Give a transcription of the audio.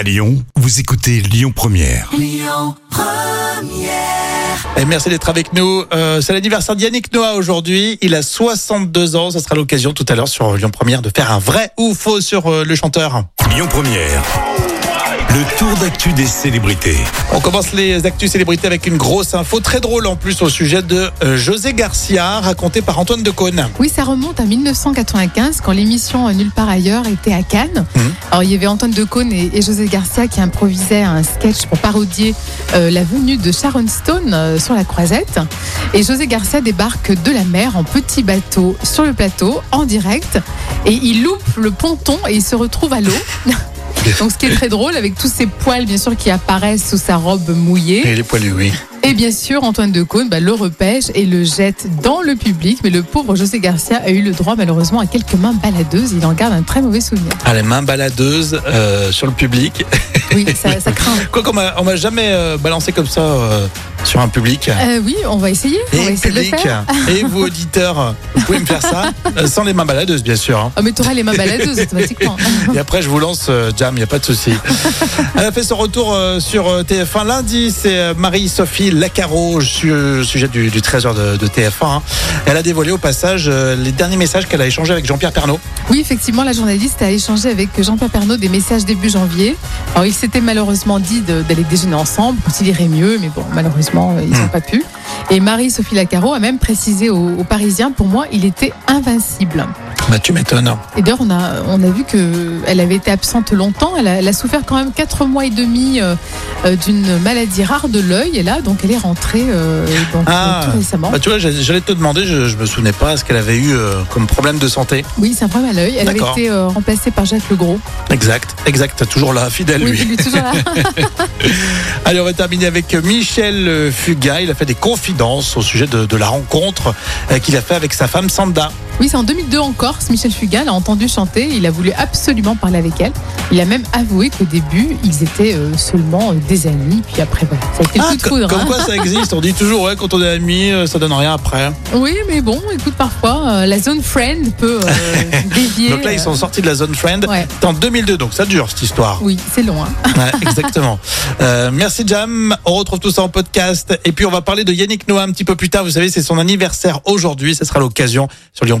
À Lyon, vous écoutez Lyon Première. Et merci d'être avec nous. Euh, c'est l'anniversaire d'Yannick Noah aujourd'hui. Il a 62 ans. Ça sera l'occasion tout à l'heure sur Lyon Première de faire un vrai ou faux sur euh, le chanteur. Lyon Première. Le tour d'actu des célébrités. On commence les actus célébrités avec une grosse info très drôle en plus au sujet de euh, José Garcia, raconté par Antoine Decaune. Oui, ça remonte à 1995 quand l'émission Nulle part ailleurs était à Cannes. Mhm. Alors il y avait Antoine Decaune et, et José Garcia qui improvisaient un sketch pour parodier euh, la venue de Sharon Stone euh, sur la croisette. Et José Garcia débarque de la mer en petit bateau sur le plateau en direct et il loupe le ponton et il se retrouve à l'eau. Donc ce qui est très drôle avec tous ces poils bien sûr qui apparaissent sous sa robe mouillée. Et les poilus, oui. Et bien sûr, Antoine Decaune bah, le repêche et le jette dans le public. Mais le pauvre José Garcia a eu le droit, malheureusement, à quelques mains baladeuses. Il en garde un très mauvais souvenir. Ah, les mains baladeuses euh, sur le public. Oui, ça, ça craint. Quoi qu'on m'a, on m'a jamais euh, balancé comme ça euh, sur un public. Euh, oui, on va essayer. On va Et essayer de le public, faire. et vous auditeurs, vous pouvez me faire ça euh, sans les mains baladeuses, bien sûr. hein. Oh, mais tu auras les mains baladeuses automatiquement. Et après, je vous lance euh, Jam, il n'y a pas de souci. Elle a fait son retour euh, sur euh, TF1 lundi. C'est euh, Marie-Sophie Lacaro, su- sujet du, du trésor de, de TF1. hein. Elle a dévoilé au passage euh, les derniers messages qu'elle a échangés avec Jean-Pierre Pernaud. Oui, effectivement, la journaliste a échangé avec Jean-Pierre Pernaud des messages début janvier. Alors, ils s'étaient malheureusement dit d'aller déjeuner ensemble, quand il irait mieux, mais bon, malheureusement, euh, ils n'ont Hmm. pas pu. Et Marie-Sophie Lacaro a même précisé aux, aux Parisiens, pour moi, il était invincible. Bah, tu m'étonnes. Et d'ailleurs, on a, on a vu qu'elle avait été absente longtemps. Elle a, elle a souffert quand même 4 mois et demi euh, euh, d'une maladie rare de l'œil. Et là, donc, elle est rentrée euh, donc, Ah. tout récemment. Bah, tu vois, j'allais te demander, je, je me souvenais pas ce qu'elle avait eu euh, comme problème de santé. Oui, c'est un problème à l'œil. Elle avait été euh, remplacée par Jacques Legros. Exact, exact, toujours là, fidèle Oui, lui. toujours là. Allez, on va terminer avec Michel euh, Fugain. Il a fait des confidences au sujet de, de la rencontre euh, qu'il a fait avec sa femme Sanda. Oui, c'est en 2002 en Corse. Michel Fugain l'a entendu chanter. Il a voulu absolument parler avec elle. Il a même avoué qu'au début, ils étaient euh, seulement euh, des amis. Puis après, voilà, ça a été le coup de foudre. comme hein. quoi ça existe. On dit toujours, ouais, quand on est amis, euh, ça donne rien après. Oui, mais bon, écoute, parfois, la zone friend peut euh, dévier. Donc là, ils sont sortis de la zone friend. Ouais. En 2002, donc ça dure cette histoire. Oui, c'est long. Hein. Ouais, exactement. Euh, merci Jam. On retrouve tout ça en podcast. Et puis on va parler de Yannick Noah un petit peu plus tard. Vous savez, c'est son anniversaire aujourd'hui. Ce sera l'occasion sur Lyon